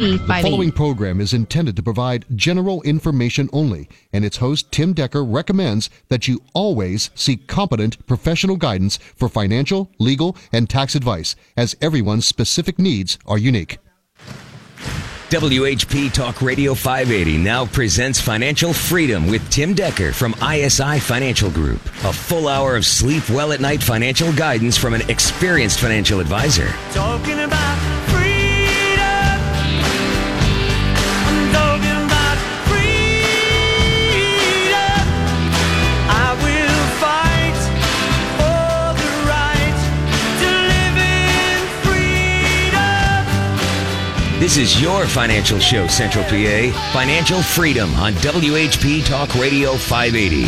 Mm, the following program is intended to provide general information only, and its host, Tim Decker, recommends that you always seek competent professional guidance for financial, legal, and tax advice, as everyone's specific needs are unique. WHP Talk Radio 580 now presents Financial Freedom with Tim Decker from ISI Financial Group. A full hour of sleep well at night financial guidance from an experienced financial advisor. Talking about This is your financial show, Central PA. Financial Freedom on WHP Talk Radio 580.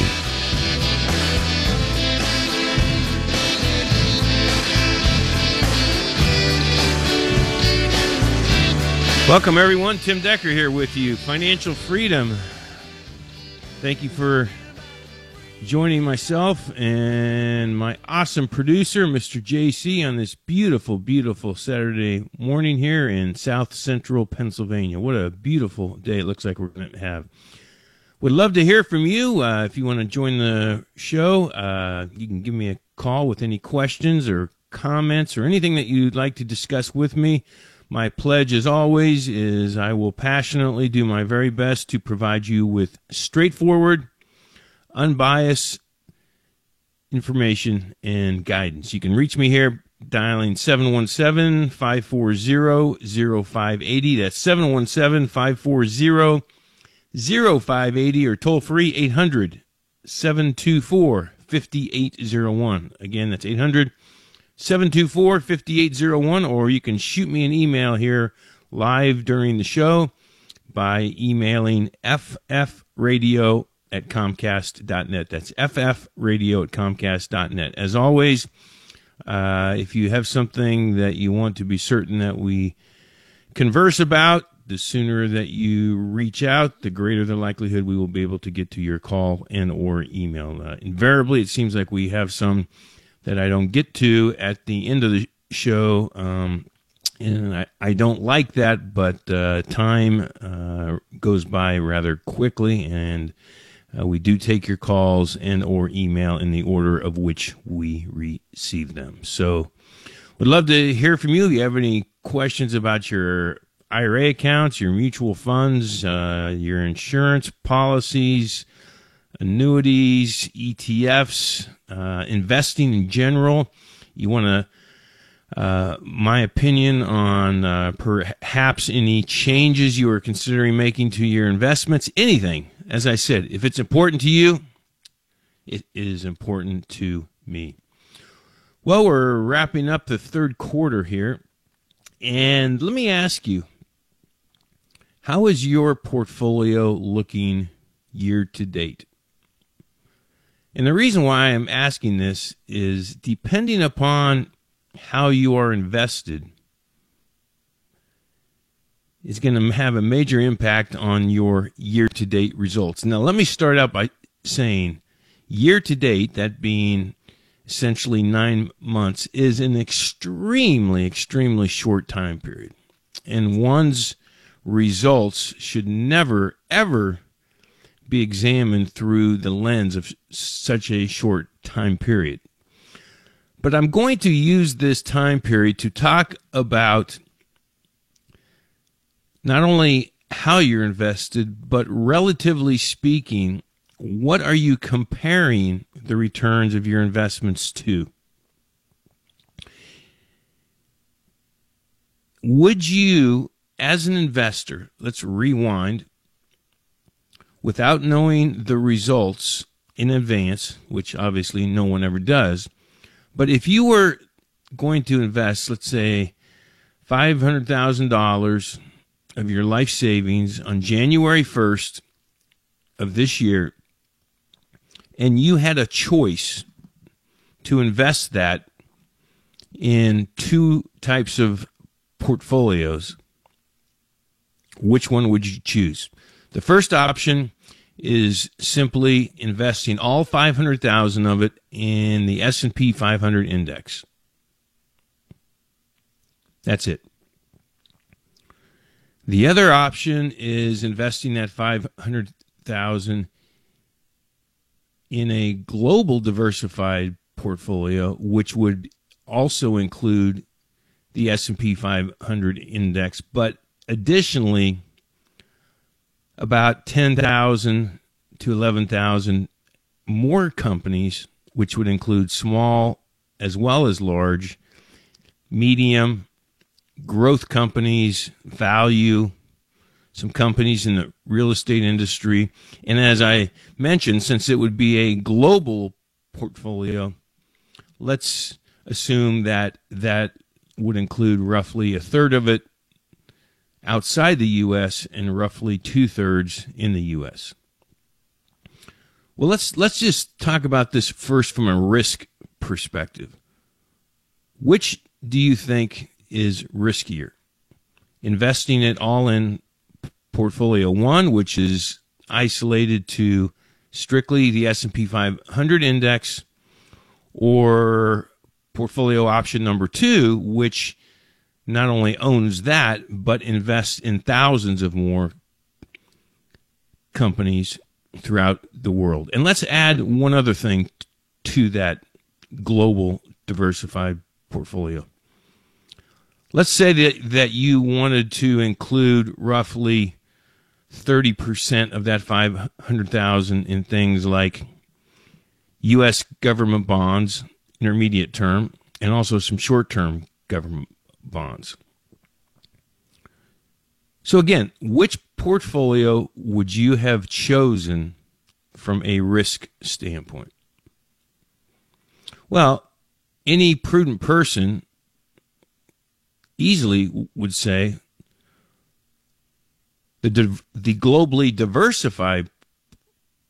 Welcome, everyone. Tim Decker here with you. Financial Freedom. Thank you for joining myself and my awesome producer, Mr. JC, on this beautiful, beautiful Saturday morning here in South Central Pennsylvania. What a beautiful day it looks like we're going to have. Would love to hear from you. Uh, if you want to join the show, uh, you can give me a call with any questions or comments or anything that you'd like to discuss with me. My pledge, as always, is I will passionately do my very best to provide you with straightforward, unbiased information and guidance. You can reach me here dialing 717 540 0580. That's 717 540 0580 or toll free 800 724 5801. Again, that's 800 724 5801. Or you can shoot me an email here live during the show by emailing ffradio at comcast.net. That's ffradio at comcast.net. As always, uh, if you have something that you want to be certain that we converse about, the sooner that you reach out, the greater the likelihood we will be able to get to your call and or email. Uh, invariably, it seems like we have some that I don't get to at the end of the show. Um, and I, I don't like that, but uh, time uh, goes by rather quickly, and uh, we do take your calls and or email in the order of which we receive them. So would love to hear from you. If you have any questions about your IRA accounts, your mutual funds, uh, your insurance policies, annuities, ETFs, uh, investing in general, you want to uh, my opinion on uh, perhaps any changes you are considering making to your investments, anything, as I said, if it's important to you, it is important to me. Well, we're wrapping up the third quarter here. And let me ask you how is your portfolio looking year to date? And the reason why I'm asking this is depending upon how you are invested, is going to have a major impact on your year to date results. Now, let me start out by saying year to date, that being essentially nine months, is an extremely, extremely short time period. And one's results should never, ever be examined through the lens of such a short time period. But I'm going to use this time period to talk about not only how you're invested, but relatively speaking, what are you comparing the returns of your investments to? Would you, as an investor, let's rewind, without knowing the results in advance, which obviously no one ever does, but if you were going to invest, let's say, $500,000 of your life savings on January 1st of this year, and you had a choice to invest that in two types of portfolios, which one would you choose? The first option is simply investing all 500,000 of it in the S&P 500 index. That's it. The other option is investing that 500,000 in a global diversified portfolio which would also include the S&P 500 index. But additionally about 10,000 to 11,000 more companies which would include small as well as large medium growth companies, value, some companies in the real estate industry. And as I mentioned, since it would be a global portfolio, let's assume that that would include roughly a third of it outside the U.S. and roughly two thirds in the U.S. Well, let's let's just talk about this first from a risk perspective. Which do you think is riskier? Investing it all in portfolio 1 which is isolated to strictly the S&P 500 index or portfolio option number 2 which not only owns that but invests in thousands of more companies throughout the world. And let's add one other thing to that global diversified portfolio. Let's say that, that you wanted to include roughly 30% of that 500,000 in things like US government bonds, intermediate term, and also some short-term government bonds. So again, which portfolio would you have chosen from a risk standpoint? Well, any prudent person easily would say the the globally diversified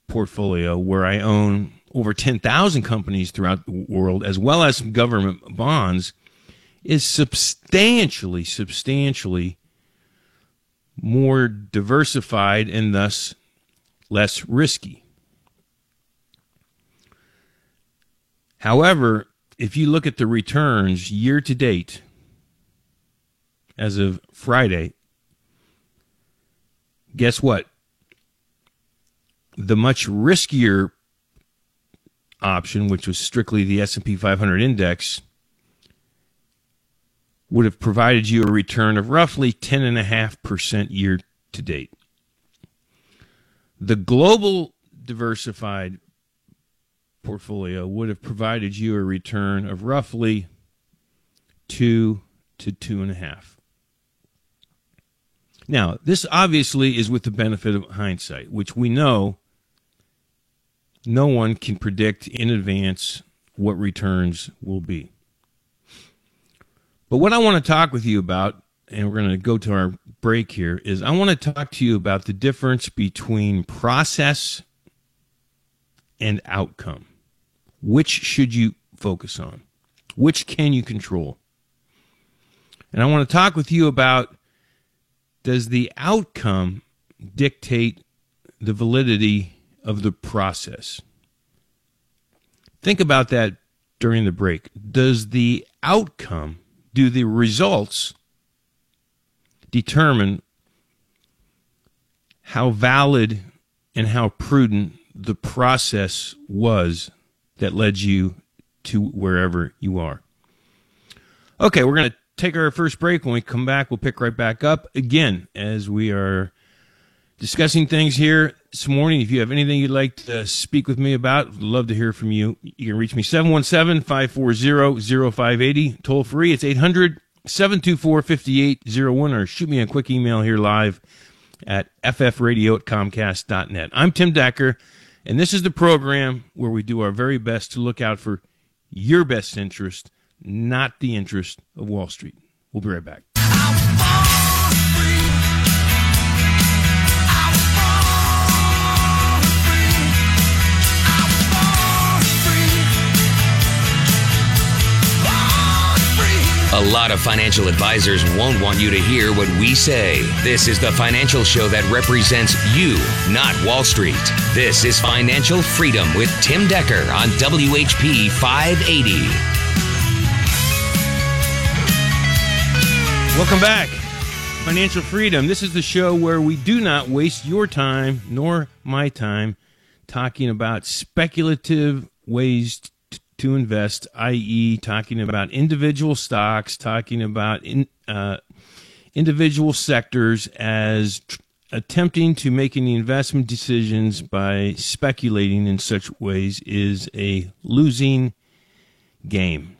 portfolio where I own over 10,000 companies throughout the world as well as some government bonds is substantially substantially more diversified and thus less risky. However, if you look at the returns year to date as of Friday, guess what? The much riskier option, which was strictly the S&P 500 index, would have provided you a return of roughly 10.5% year to date. The global diversified portfolio would have provided you a return of roughly 2 to 2.5. Now, this obviously is with the benefit of hindsight, which we know no one can predict in advance what returns will be. But what I want to talk with you about, and we're going to go to our break here, is I want to talk to you about the difference between process and outcome. Which should you focus on? Which can you control? And I want to talk with you about does the outcome dictate the validity of the process? Think about that during the break. Does the outcome do the results determine how valid and how prudent the process was that led you to wherever you are. Okay, we're going to take our first break. When we come back, we'll pick right back up again as we are discussing things here this morning. If you have anything you'd like to speak with me about, love to hear from you. You can reach me 717 540 0580, toll free. It's 800 724 5801, or shoot me a quick email here live at ffradio at comcast.net. I'm Tim Decker, and this is the program where we do our very best to look out for your best interest, not the interest of Wall Street. We'll be right back. A lot of financial advisors won't want you to hear what we say. This is the financial show that represents you, not Wall Street. This is Financial Freedom with Tim Decker on WHP 580. Welcome back. Financial Freedom. This is the show where we do not waste your time nor my time talking about speculative ways t- to invest, i.e., talking about individual stocks, talking about in, uh, individual sectors as tr- attempting to make any investment decisions by speculating in such ways is a losing game.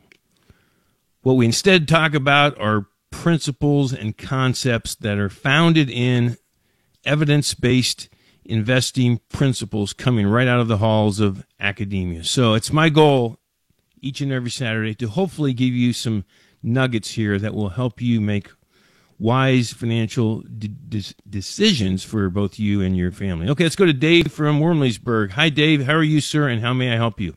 What we instead talk about are principles and concepts that are founded in evidence based investing principles coming right out of the halls of academia. So it's my goal each and every Saturday to hopefully give you some nuggets here that will help you make wise financial de- decisions for both you and your family. Okay, let's go to Dave from Wormleysburg. Hi, Dave. How are you, sir, and how may I help you?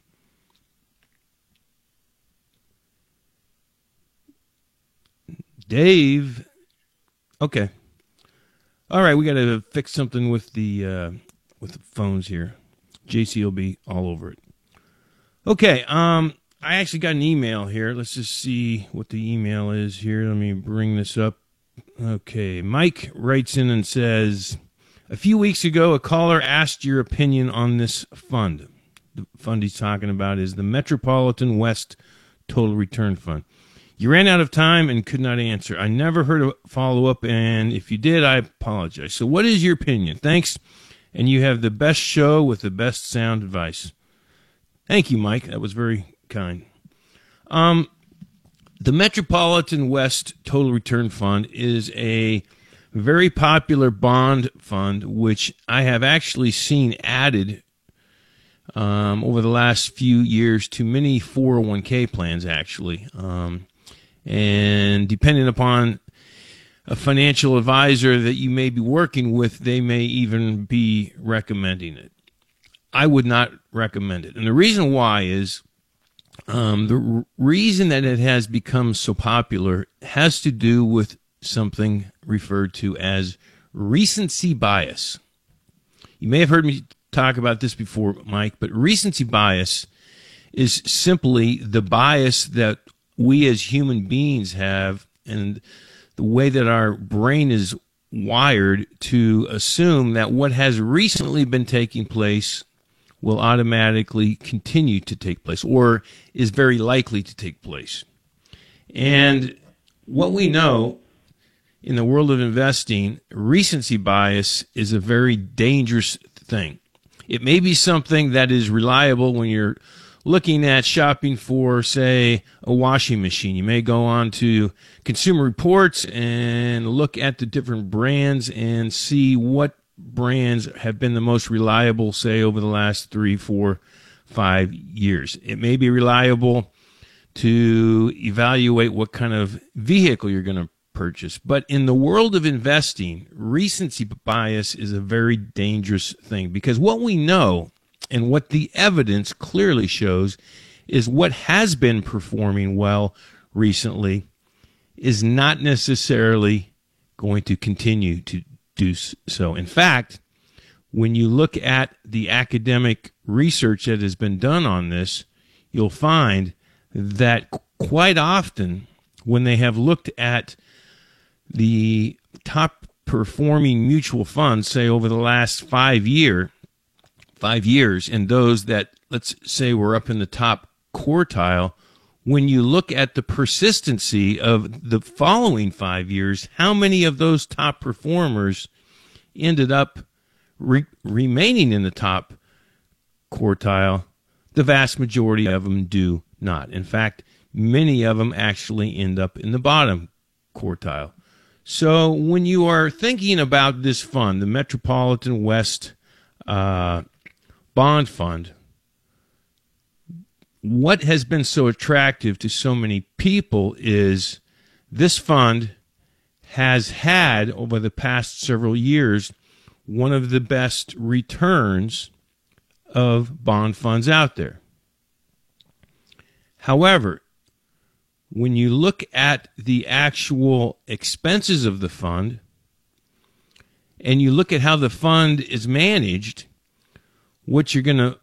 Dave. Okay. All right, we got to fix something with the uh, with the phones here. JC will be all over it. Okay. Um, I actually got an email here. Let's just see what the email is here. Let me bring this up. Okay, Mike writes in and says, a few weeks ago, a caller asked your opinion on this fund. The fund he's talking about is the Metropolitan West Total Return Fund. You ran out of time and could not answer. I never heard a follow up, and if you did, I apologize. So, what is your opinion? Thanks, and you have the best show with the best sound advice. Thank you, Mike. That was very kind. Um, the Metropolitan West Total Return Fund is a very popular bond fund, which I have actually seen added um, over the last few years to many 401k plans, actually. Um, and depending upon a financial advisor that you may be working with, they may even be recommending it. I would not recommend it. And the reason why is um, the r- reason that it has become so popular has to do with something referred to as recency bias. You may have heard me talk about this before, Mike, but recency bias is simply the bias that we as human beings have and the way that our brain is wired to assume that what has recently been taking place will automatically continue to take place or is very likely to take place. And what we know in the world of investing, recency bias is a very dangerous thing. It may be something that is reliable when you're looking at shopping for, say, a washing machine. You may go on to Consumer Reports and look at the different brands and see what brands have been the most reliable, say, over the last three, four, five years. It may be reliable to evaluate what kind of vehicle you're going to purchase. But in the world of investing, recency bias is a very dangerous thing because what we know and what the evidence clearly shows is what has been performing well recently is not necessarily going to continue to do so. In fact, when you look at the academic research that has been done on this, you'll find that quite often when they have looked at the top performing mutual funds, say over the last five year, five years, and those that let's say were up in the top quartile, when you look at the persistency of the following five years, how many of those top performers ended up re- remaining in the top quartile? The vast majority of them do not. In fact, many of them actually end up in the bottom quartile. So when you are thinking about this fund, the Metropolitan West uh, Bond Fund, what has been so attractive to so many people is this fund has had over the past several years one of the best returns of bond funds out there. However, when you look at the actual expenses of the fund and you look at how the fund is managed, what you're going to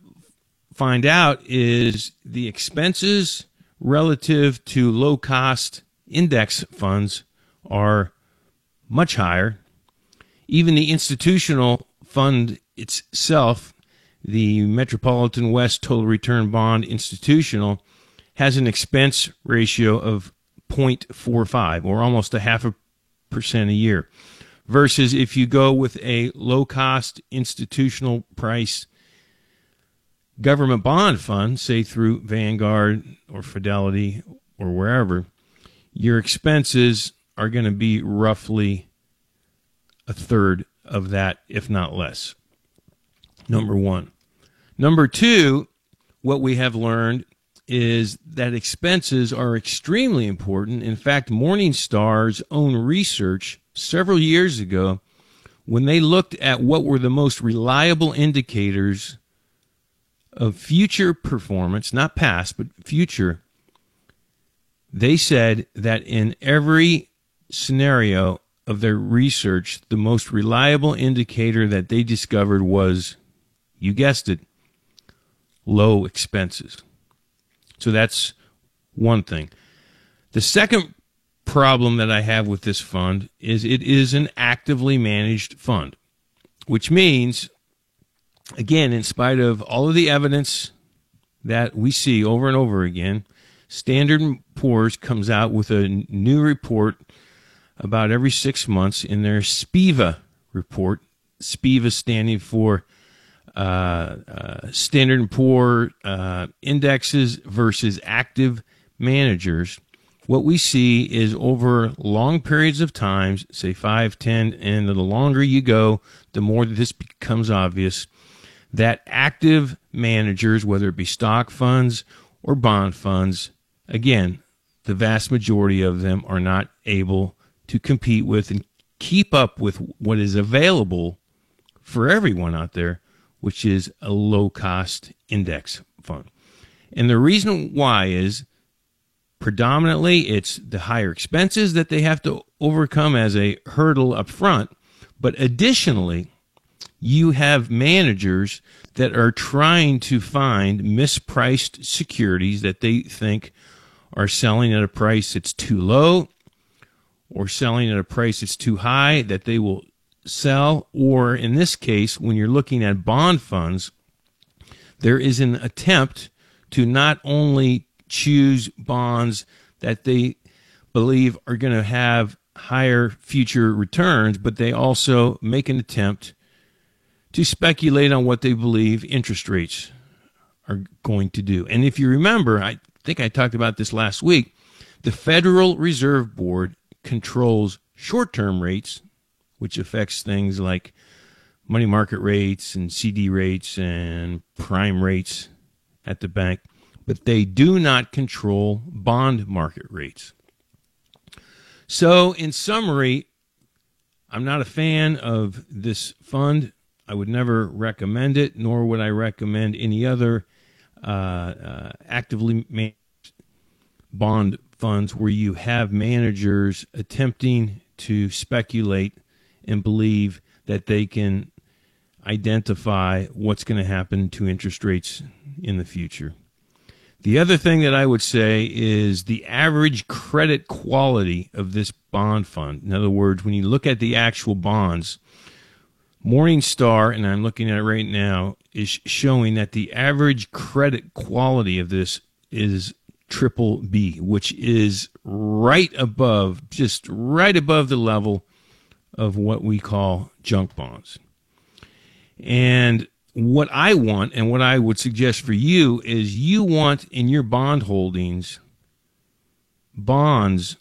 find out is the expenses relative to low cost index funds are much higher. Even the institutional fund itself, the Metropolitan West Total Return Bond Institutional, has an expense ratio of 0.45 or almost a half a percent a year. Versus if you go with a low cost institutional price government bond fund, say through Vanguard or Fidelity or wherever, your expenses are going to be roughly a third of that, if not less. Number one. Number two, what we have learned is that expenses are extremely important. In fact, Morningstar's own research several years ago, when they looked at what were the most reliable indicators of future performance, not past, but future, they said that in every scenario of their research, the most reliable indicator that they discovered was, you guessed it, low expenses. So that's one thing. The second problem that I have with this fund is it is an actively managed fund, which means, again, in spite of all of the evidence that we see over and over again, Standard Poor's comes out with a new report about every six months in their SPIVA report. SPIVA standing for uh, uh, Standard & Poor uh, indexes versus active managers. What we see is over long periods of time, say 5, 10, and the longer you go, the more this becomes obvious that active managers, whether it be stock funds or bond funds, again, the vast majority of them are not able to compete with and keep up with what is available for everyone out there which is a low cost index fund. And the reason why is predominantly it's the higher expenses that they have to overcome as a hurdle up front. But additionally, you have managers that are trying to find mispriced securities that they think are selling at a price that's too low or selling at a price that's too high that they will sell, or in this case, when you're looking at bond funds, there is an attempt to not only choose bonds that they believe are going to have higher future returns, but they also make an attempt to speculate on what they believe interest rates are going to do. And if you remember, I think I talked about this last week, the Federal Reserve Board controls short term rates which affects things like money market rates and CD rates and prime rates at the bank, but they do not control bond market rates. So, in summary, I'm not a fan of this fund. I would never recommend it, nor would I recommend any other uh, uh, actively managed bond funds where you have managers attempting to speculate and believe that they can identify what's going to happen to interest rates in the future. The other thing that I would say is the average credit quality of this bond fund. In other words, when you look at the actual bonds, Morningstar, and I'm looking at it right now, is showing that the average credit quality of this is triple B, which is right above, just right above the level of what we call junk bonds. And what I want and what I would suggest for you is you want in your bond holdings bonds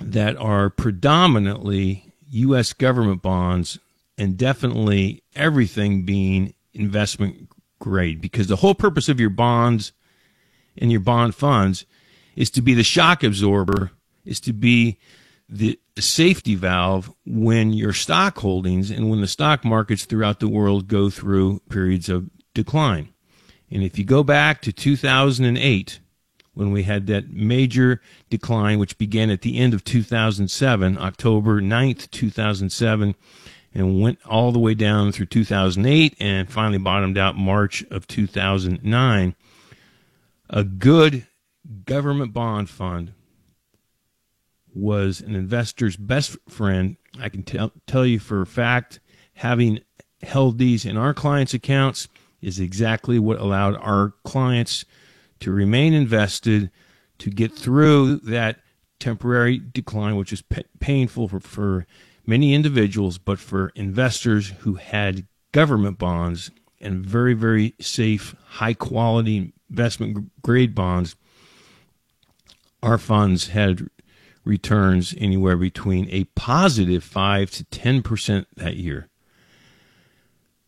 that are predominantly U.S. government bonds and definitely everything being investment grade because the whole purpose of your bonds and your bond funds is to be the shock absorber, is to be the safety valve when your stock holdings and when the stock markets throughout the world go through periods of decline. And if you go back to 2008, when we had that major decline, which began at the end of 2007, October 9th, 2007, and went all the way down through 2008 and finally bottomed out March of 2009, a good government bond fund was an investor's best friend. I can tell tell you for a fact, having held these in our clients' accounts is exactly what allowed our clients to remain invested, to get through that temporary decline, which is p- painful for, for many individuals, but for investors who had government bonds and very, very safe, high quality investment grade bonds, our funds had returns anywhere between a positive 5 to 10% that year.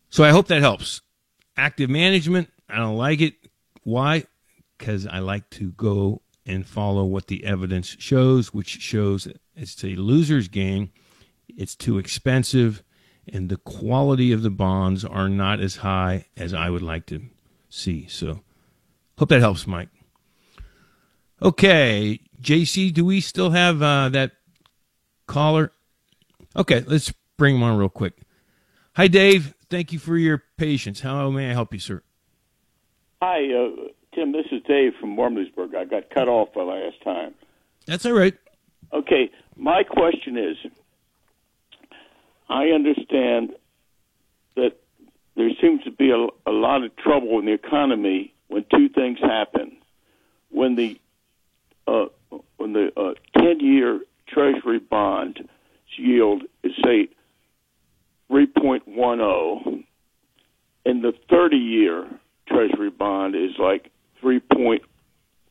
So I hope that helps. Active management, I don't like it. Why? Because I like to go and follow what the evidence shows, which shows it's a loser's game. It's too expensive, and the quality of the bonds are not as high as I would like to see. So, hope that helps, Mike. Okay, JC, do we still have uh, that caller? Okay, let's bring him on real quick. Hi, Dave. Thank you for your patience. How may I help you, sir? Hi, uh, Tim. This is Dave from Wormleysburg. I got cut off the last time. That's all right. Okay, my question is I understand that there seems to be a, a lot of trouble in the economy when two things happen. When the uh, when the uh, ten year Treasury bond yield is say three point one zero, and the thirty year Treasury bond is like three point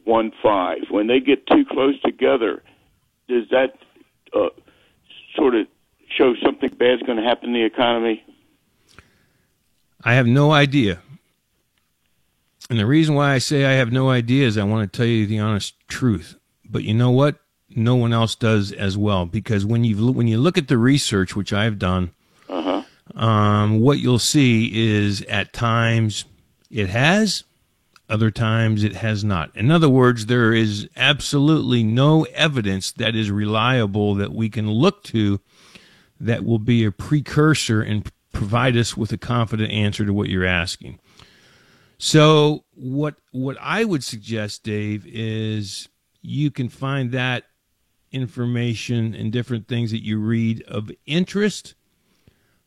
one five. When they get too close together, does that uh, sort of show something bad is going to happen in the economy? I have no idea. And the reason why I say I have no idea is I want to tell you the honest truth. But you know what? No one else does as well because when you when you look at the research, which I've done, uh-huh. um, what you'll see is at times it has, other times it has not. In other words, there is absolutely no evidence that is reliable that we can look to that will be a precursor and provide us with a confident answer to what you're asking. So what what I would suggest, Dave, is you can find that information and different things that you read of interest,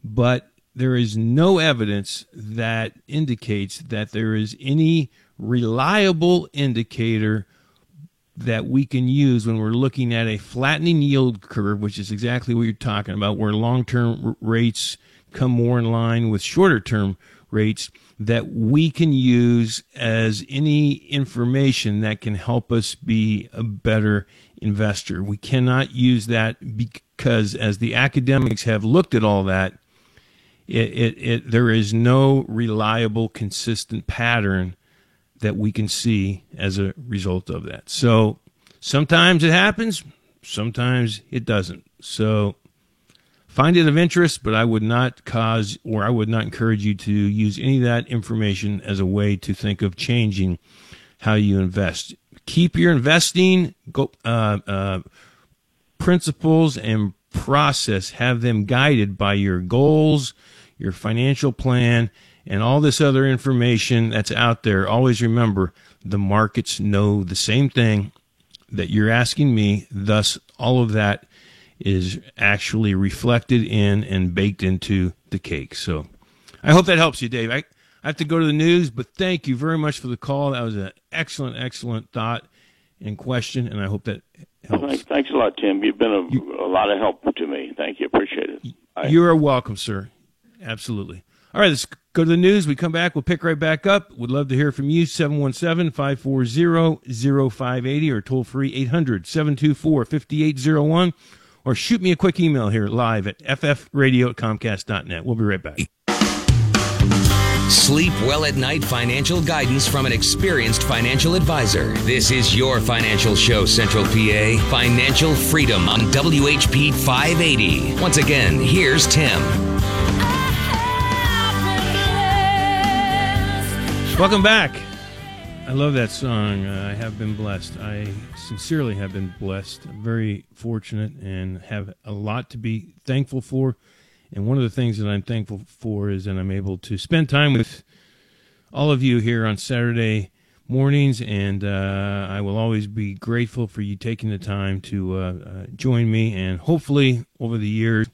but there is no evidence that indicates that there is any reliable indicator that we can use when we're looking at a flattening yield curve, which is exactly what you're talking about, where long term rates come more in line with shorter term rates, that we can use as any information that can help us be a better investor. We cannot use that because, as the academics have looked at all that, it, it, it there is no reliable, consistent pattern that we can see as a result of that. So sometimes it happens, sometimes it doesn't. So find it of interest, but I would not cause or I would not encourage you to use any of that information as a way to think of changing how you invest. Keep your investing go, uh, uh, principles and process, have them guided by your goals, your financial plan, and all this other information that's out there, always remember the markets know the same thing that you're asking me. Thus, all of that is actually reflected in and baked into the cake. So I hope that helps you, Dave. I, I have to go to the news, but thank you very much for the call. That was an excellent, excellent thought and question, and I hope that helps. Thanks, a lot, Tim. You've been a, you, a lot of help to me. Thank you. Appreciate it. You are welcome, sir. Absolutely. All right, go to the news. We come back. We'll pick right back up. Would love to hear from you. 717 540 0580 or toll free 800 724 5801 or shoot me a quick email here live at ffradio at comcast.net. We'll be right back. Sleep well at night financial guidance from an experienced financial advisor. This is your financial show, Central PA. Financial Freedom on WHP 580. Once again, here's Tim. Welcome back. I love that song. Uh, I have been blessed. I sincerely have been blessed. I'm very fortunate and have a lot to be thankful for. And one of the things that I'm thankful for is that I'm able to spend time with all of you here on Saturday mornings, and uh, I will always be grateful for you taking the time to uh, uh, join me. And hopefully, over the years,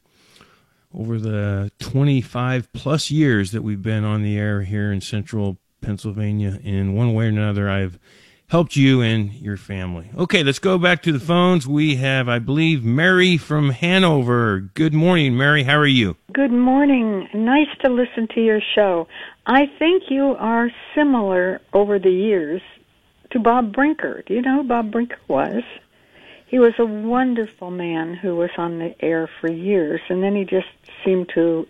over the 25 plus years that we've been on the air here in central Pennsylvania, in one way or another, I've helped you and your family. Okay, let's go back to the phones. We have, I believe, Mary from Hanover. Good morning, Mary. How are you? Good morning. Nice to listen to your show. I think you are similar over the years to Bob Brinker. Do you know who Bob Brinker was? He was a wonderful man who was on the air for years, and then he just seemed to,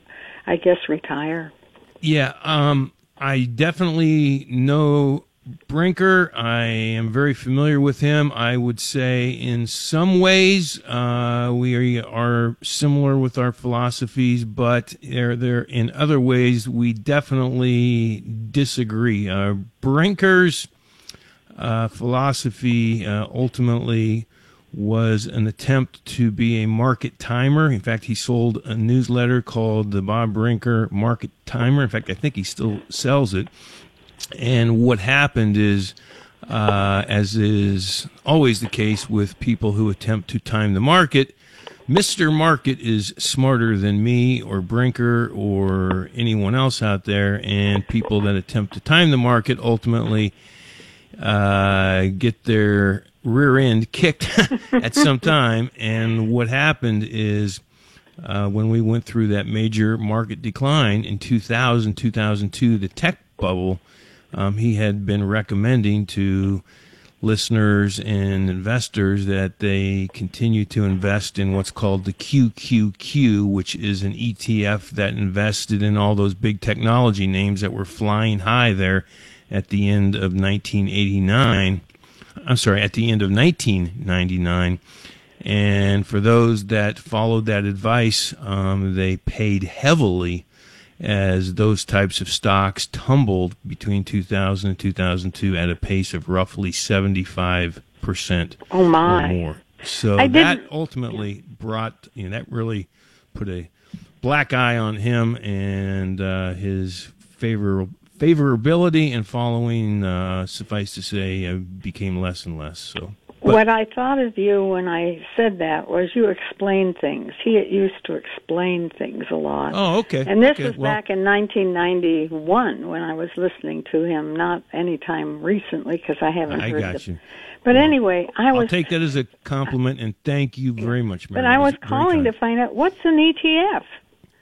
I guess, retire. Yeah, um, I definitely know Brinker, I am very familiar with him. I would say in some ways uh, we are similar with our philosophies, but there, there in other ways we definitely disagree. Uh, Brinker's uh, philosophy uh, ultimately was an attempt to be a market timer. In fact, he sold a newsletter called the Bob Brinker Market Timer. In fact, I think he still sells it and what happened is, uh, as is always the case with people who attempt to time the market, Mr. Market is smarter than me or Brinker or anyone else out there, and people that attempt to time the market ultimately uh, get their rear end kicked at some time. And what happened is uh, when we went through that major market decline in 2000, 2002, the tech bubble um, he had been recommending to listeners and investors that they continue to invest in what's called the QQQ, which is an ETF that invested in all those big technology names that were flying high there at the end of 1989. I'm sorry, at the end of 1999. And for those that followed that advice, um, they paid heavily as those types of stocks tumbled between 2000 and 2002 at a pace of roughly 75 percent oh my. or more. So I that didn't... ultimately brought you know that really put a black eye on him and uh, his favor favorability and following. Uh, suffice to say, uh, became less and less. So but, what I thought of you when I said that was you explain things. He used to explain things a lot. Oh, okay. And this okay. was well, back in 1991 when I was listening to him, not any time recently because I haven't I heard got you. But well, anyway, I was. I'll take that as a compliment and thank you very much, Mary. But I was calling to find out what's an ETF.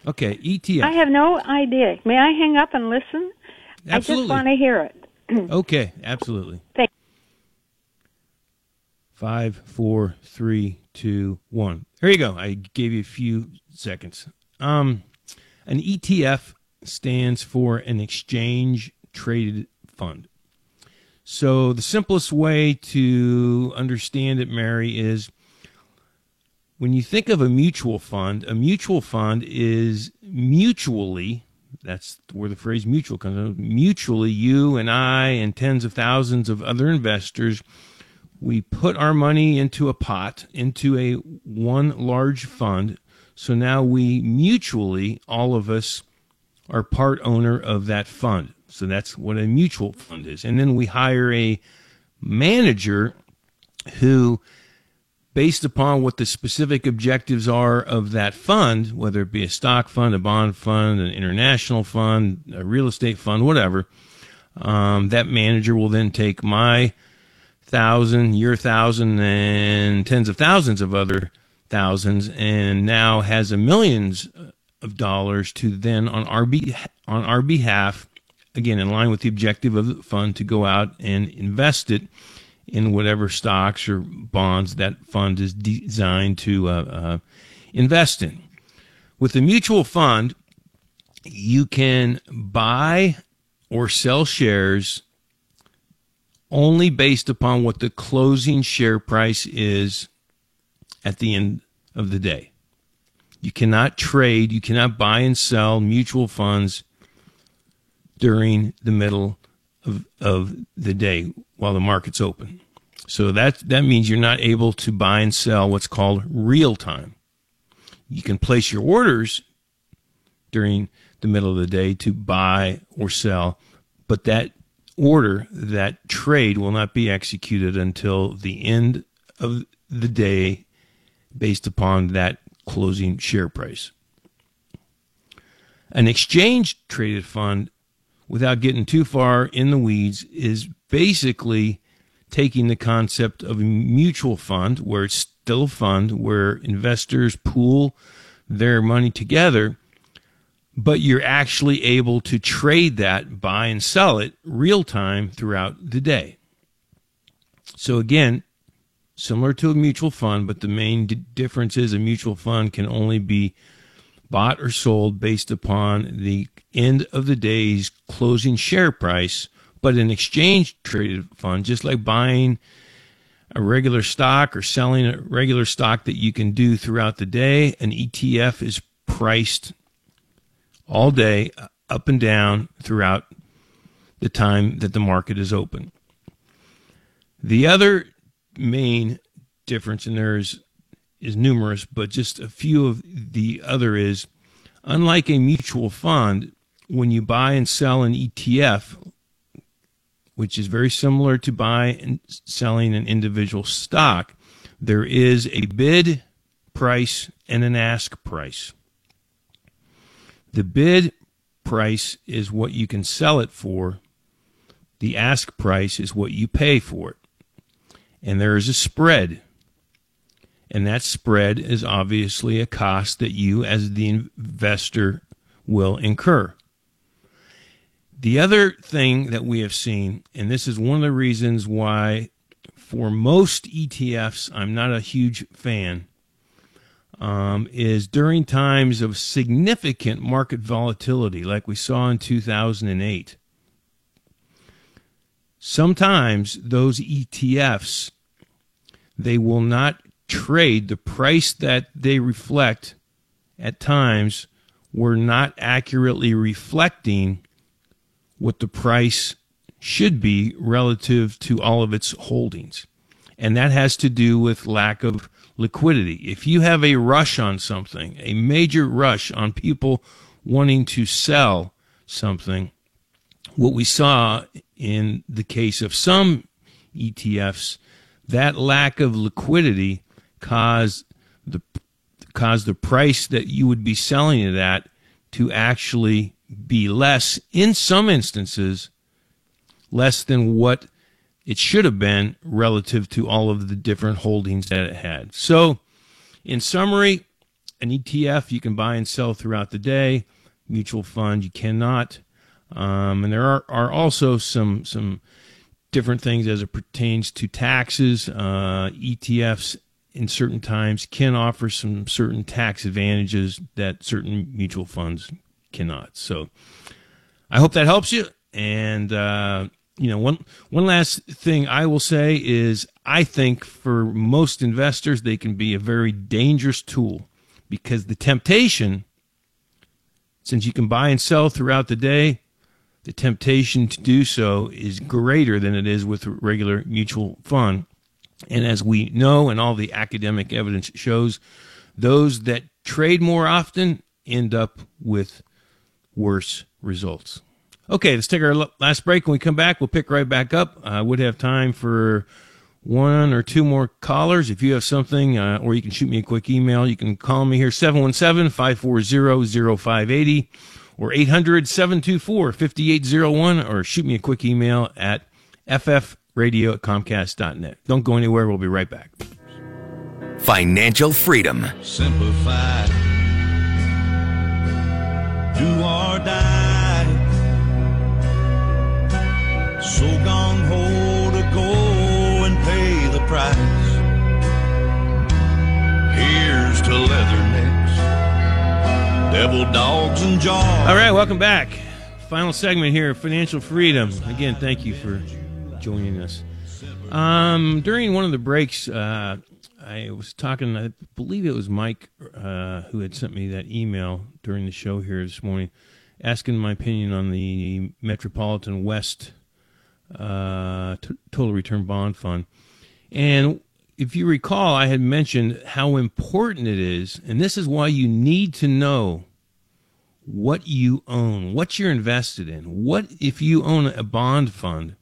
Okay, ETF. I have no idea. May I hang up and listen? Absolutely. I just want to hear it. okay, absolutely. Thank Five, four, three, two, one. There you go. I gave you a few seconds. Um, an ETF stands for an exchange traded fund. So the simplest way to understand it, Mary, is when you think of a mutual fund, a mutual fund is mutually, that's where the phrase mutual comes from, mutually you and I and tens of thousands of other investors – we put our money into a pot, into a one large fund. So now we mutually, all of us, are part owner of that fund. So that's what a mutual fund is. And then we hire a manager who, based upon what the specific objectives are of that fund, whether it be a stock fund, a bond fund, an international fund, a real estate fund, whatever, um, that manager will then take my thousand, your thousand, and tens of thousands of other thousands, and now has a millions of dollars to then on our be- on our behalf, again in line with the objective of the fund, to go out and invest it in whatever stocks or bonds that fund is designed to uh, uh, invest in. With a mutual fund, you can buy or sell shares only based upon what the closing share price is at the end of the day. You cannot trade, you cannot buy and sell mutual funds during the middle of, of the day while the market's open. So that, that means you're not able to buy and sell what's called real time. You can place your orders during the middle of the day to buy or sell, but that order, that trade will not be executed until the end of the day based upon that closing share price. An exchange traded fund, without getting too far in the weeds, is basically taking the concept of a mutual fund, where it's still a fund where investors pool their money together, but you're actually able to trade that, buy and sell it real time throughout the day. So, again, similar to a mutual fund, but the main d- difference is a mutual fund can only be bought or sold based upon the end of the day's closing share price. But an exchange traded fund, just like buying a regular stock or selling a regular stock that you can do throughout the day, an ETF is priced all day, uh, up and down throughout the time that the market is open. The other main difference, and there's is numerous, but just a few of the other is unlike a mutual fund, when you buy and sell an ETF, which is very similar to buy and selling an individual stock, there is a bid price and an ask price. The bid price is what you can sell it for. The ask price is what you pay for it. And there is a spread. And that spread is obviously a cost that you, as the investor, will incur. The other thing that we have seen, and this is one of the reasons why, for most ETFs, I'm not a huge fan, um, is during times of significant market volatility, like we saw in 2008. Sometimes those ETFs they will not trade the price that they reflect at times were not accurately reflecting what the price should be relative to all of its holdings. And that has to do with lack of liquidity. If you have a rush on something, a major rush on people wanting to sell something, what we saw in the case of some ETFs, that lack of liquidity caused the caused the price that you would be selling it at to actually be less in some instances less than what it should have been relative to all of the different holdings that it had. So, in summary, an ETF you can buy and sell throughout the day. Mutual fund you cannot. Um, and there are, are also some some different things as it pertains to taxes. Uh, ETFs in certain times can offer some certain tax advantages that certain mutual funds cannot. So I hope that helps you. And uh, you know, one one last thing I will say is I think for most investors they can be a very dangerous tool because the temptation, since you can buy and sell throughout the day, the temptation to do so is greater than it is with regular mutual fund. And as we know, and all the academic evidence shows, those that trade more often end up with worse results. Okay, let's take our last break. When we come back, we'll pick right back up. I would have time for one or two more callers. If you have something, uh, or you can shoot me a quick email, you can call me here 717 540 0580 or 800 724 5801 or shoot me a quick email at ffradio at comcast.net. Don't go anywhere. We'll be right back. Financial freedom. Simplified. Do or die. So gung ho to go and pay the price. Here's to leathernecks, devil dogs and jaws. All right, welcome back. Final segment here, financial freedom. Again, thank you for joining us. Um, during one of the breaks, uh, I was talking. I believe it was Mike uh, who had sent me that email during the show here this morning, asking my opinion on the Metropolitan West uh, t- Total Return Bond Fund. And if you recall, I had mentioned how important it is, and this is why you need to know what you own, what you're invested in. What if you own a bond fund?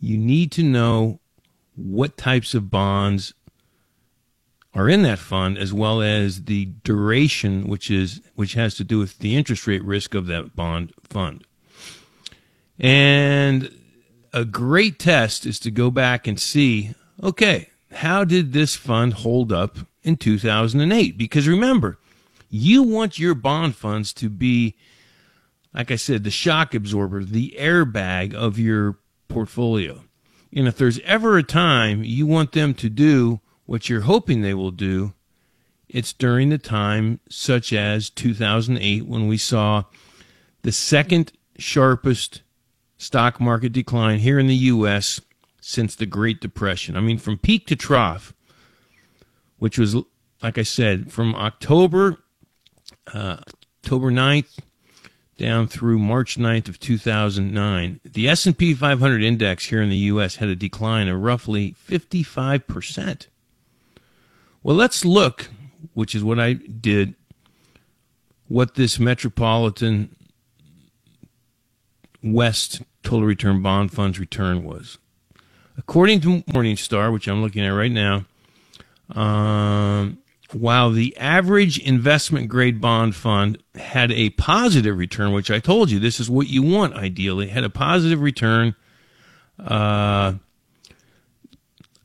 You need to know what types of bonds are in that fund as well as the duration which is which has to do with the interest rate risk of that bond fund. And a great test is to go back and see, okay, how did this fund hold up in 2008? Because remember, you want your bond funds to be like I said, the shock absorber, the airbag of your portfolio. And if there's ever a time you want them to do what you're hoping they will do, it's during the time such as 2008 when we saw the second sharpest stock market decline here in the U.S. since the Great Depression. I mean, from peak to trough, which was, like I said, from October, uh, October 9th down through March 9th of 2009, the S&P 500 index here in the US had a decline of roughly 55%. Well, let's look, which is what I did, what this metropolitan West total return bond fund's return was. According to Morningstar, which I'm looking at right now, um, while the average investment grade bond fund had a positive return, which I told you this is what you want ideally, had a positive return. Uh,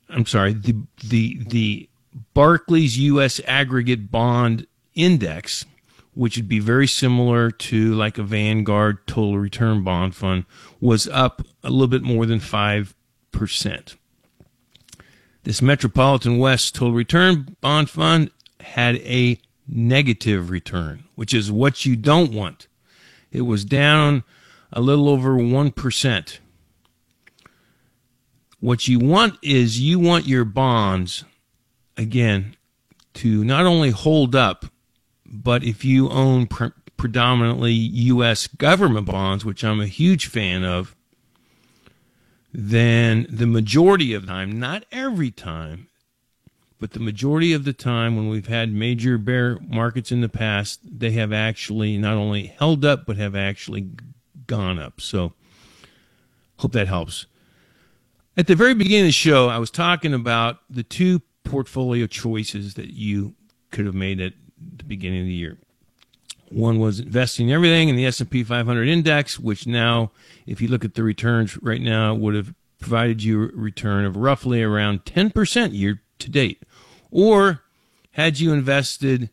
I'm sorry, the the the Barclays U.S. Aggregate Bond Index, which would be very similar to like a Vanguard Total Return Bond Fund, was up a little bit more than five percent. This Metropolitan West Total Return Bond Fund had a negative return, which is what you don't want. It was down a little over 1%. What you want is you want your bonds, again, to not only hold up, but if you own pre- predominantly U.S. government bonds, which I'm a huge fan of, then the majority of the time, not every time, but the majority of the time when we've had major bear markets in the past, they have actually not only held up, but have actually gone up. So, hope that helps. At the very beginning of the show, I was talking about the two portfolio choices that you could have made at the beginning of the year. One was investing everything in the S&P 500 index, which now, if you look at the returns right now, would have provided you a return of roughly around 10% year to date? Or had you invested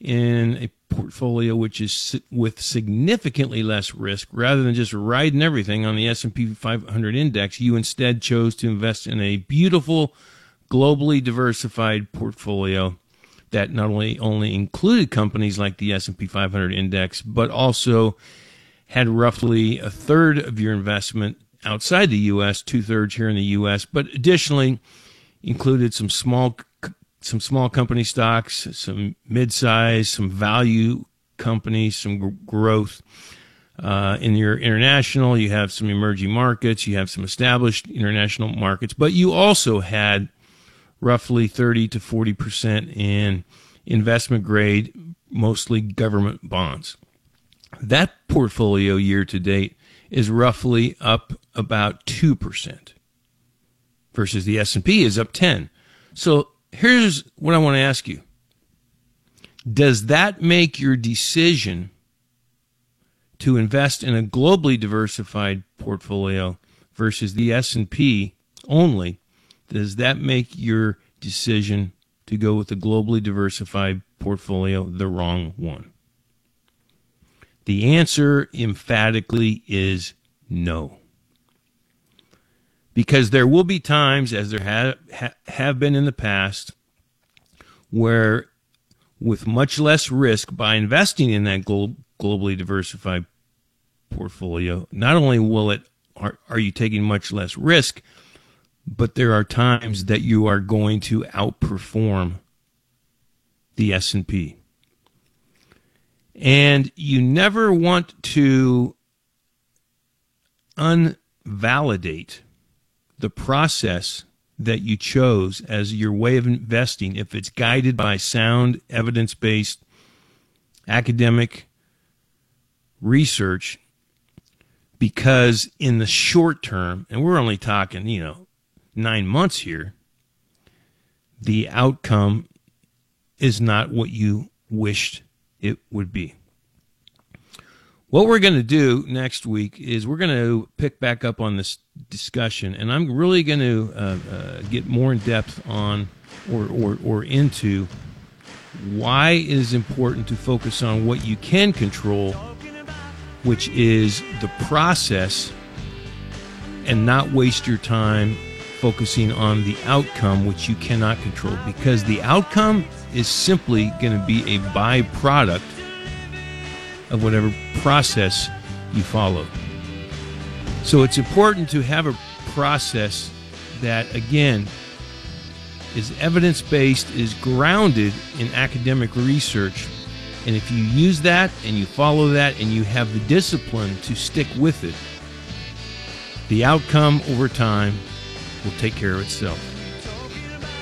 in a portfolio which is with significantly less risk rather than just riding everything on the S&P 500 index you instead chose to invest in a beautiful globally diversified portfolio that not only only included companies like the S&P 500 index but also had roughly a third of your investment outside the US two thirds here in the US but additionally included some small some small company stocks, some mid-size, some value companies, some g- growth. Uh, in your international, you have some emerging markets, you have some established international markets, but you also had roughly 30 to 40 percent in investment grade, mostly government bonds. That portfolio year to date is roughly up about 2% versus the S&P is up 10. So here's what I want to ask you. Does that make your decision to invest in a globally diversified portfolio versus the S&P only, does that make your decision to go with a globally diversified portfolio the wrong one? The answer emphatically is no because there will be times, as there have, ha, have been in the past, where with much less risk by investing in that glo- globally diversified portfolio, not only will it are, are you taking much less risk, but there are times that you are going to outperform the S&P. And you never want to unvalidate the process that you chose as your way of investing, if it's guided by sound, evidence based, academic research, because in the short term, and we're only talking, you know, nine months here, the outcome is not what you wished it would be. What we're going to do next week is we're going to pick back up on this discussion, and I'm really going to uh, uh, get more in depth on or, or, or into why it is important to focus on what you can control, which is the process, and not waste your time focusing on the outcome, which you cannot control, because the outcome is simply going to be a byproduct of whatever process you follow. So it's important to have a process that, again, is evidence based, is grounded in academic research. And if you use that and you follow that and you have the discipline to stick with it, the outcome over time will take care of itself.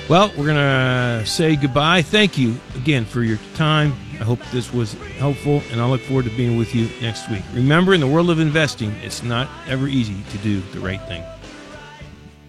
Well, we're going to say goodbye. Thank you again for your time. I hope this was helpful, and I look forward to being with you next week. Remember, in the world of investing, it's not ever easy to do the right thing.